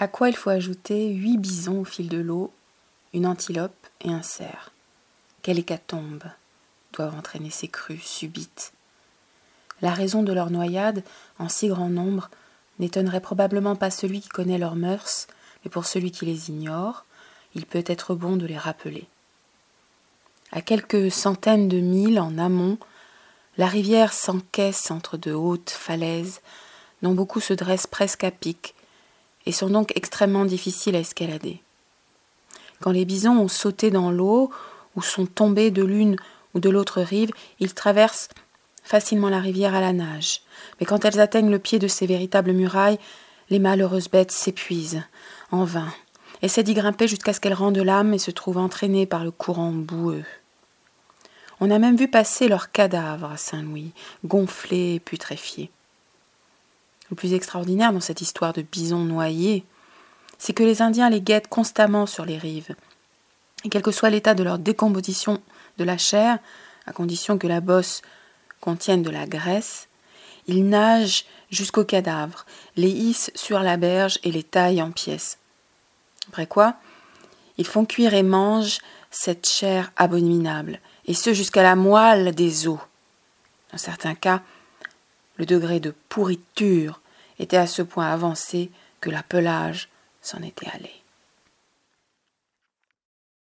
À quoi il faut ajouter huit bisons au fil de l'eau, une antilope et un cerf. Quelle hécatombe doivent entraîner ces crues subites? La raison de leur noyade, en si grand nombre, n'étonnerait probablement pas celui qui connaît leurs mœurs, mais pour celui qui les ignore, il peut être bon de les rappeler. À quelques centaines de milles en amont, la rivière s'encaisse entre de hautes falaises, dont beaucoup se dressent presque à pic, et sont donc extrêmement difficiles à escalader. Quand les bisons ont sauté dans l'eau, ou sont tombés de l'une ou de l'autre rive, ils traversent facilement la rivière à la nage. Mais quand elles atteignent le pied de ces véritables murailles, les malheureuses bêtes s'épuisent, en vain, essaient d'y grimper jusqu'à ce qu'elles rendent l'âme et se trouvent entraînées par le courant boueux. On a même vu passer leurs cadavres à Saint-Louis, gonflés et putréfiés. Le plus extraordinaire dans cette histoire de bisons noyés, c'est que les Indiens les guettent constamment sur les rives. Et quel que soit l'état de leur décomposition de la chair, à condition que la bosse contienne de la graisse, ils nagent jusqu'aux cadavres, les hissent sur la berge et les taillent en pièces. Après quoi, ils font cuire et mangent cette chair abominable, et ce jusqu'à la moelle des os. Dans certains cas, le degré de pourriture était à ce point avancé que la pelage s'en était allé.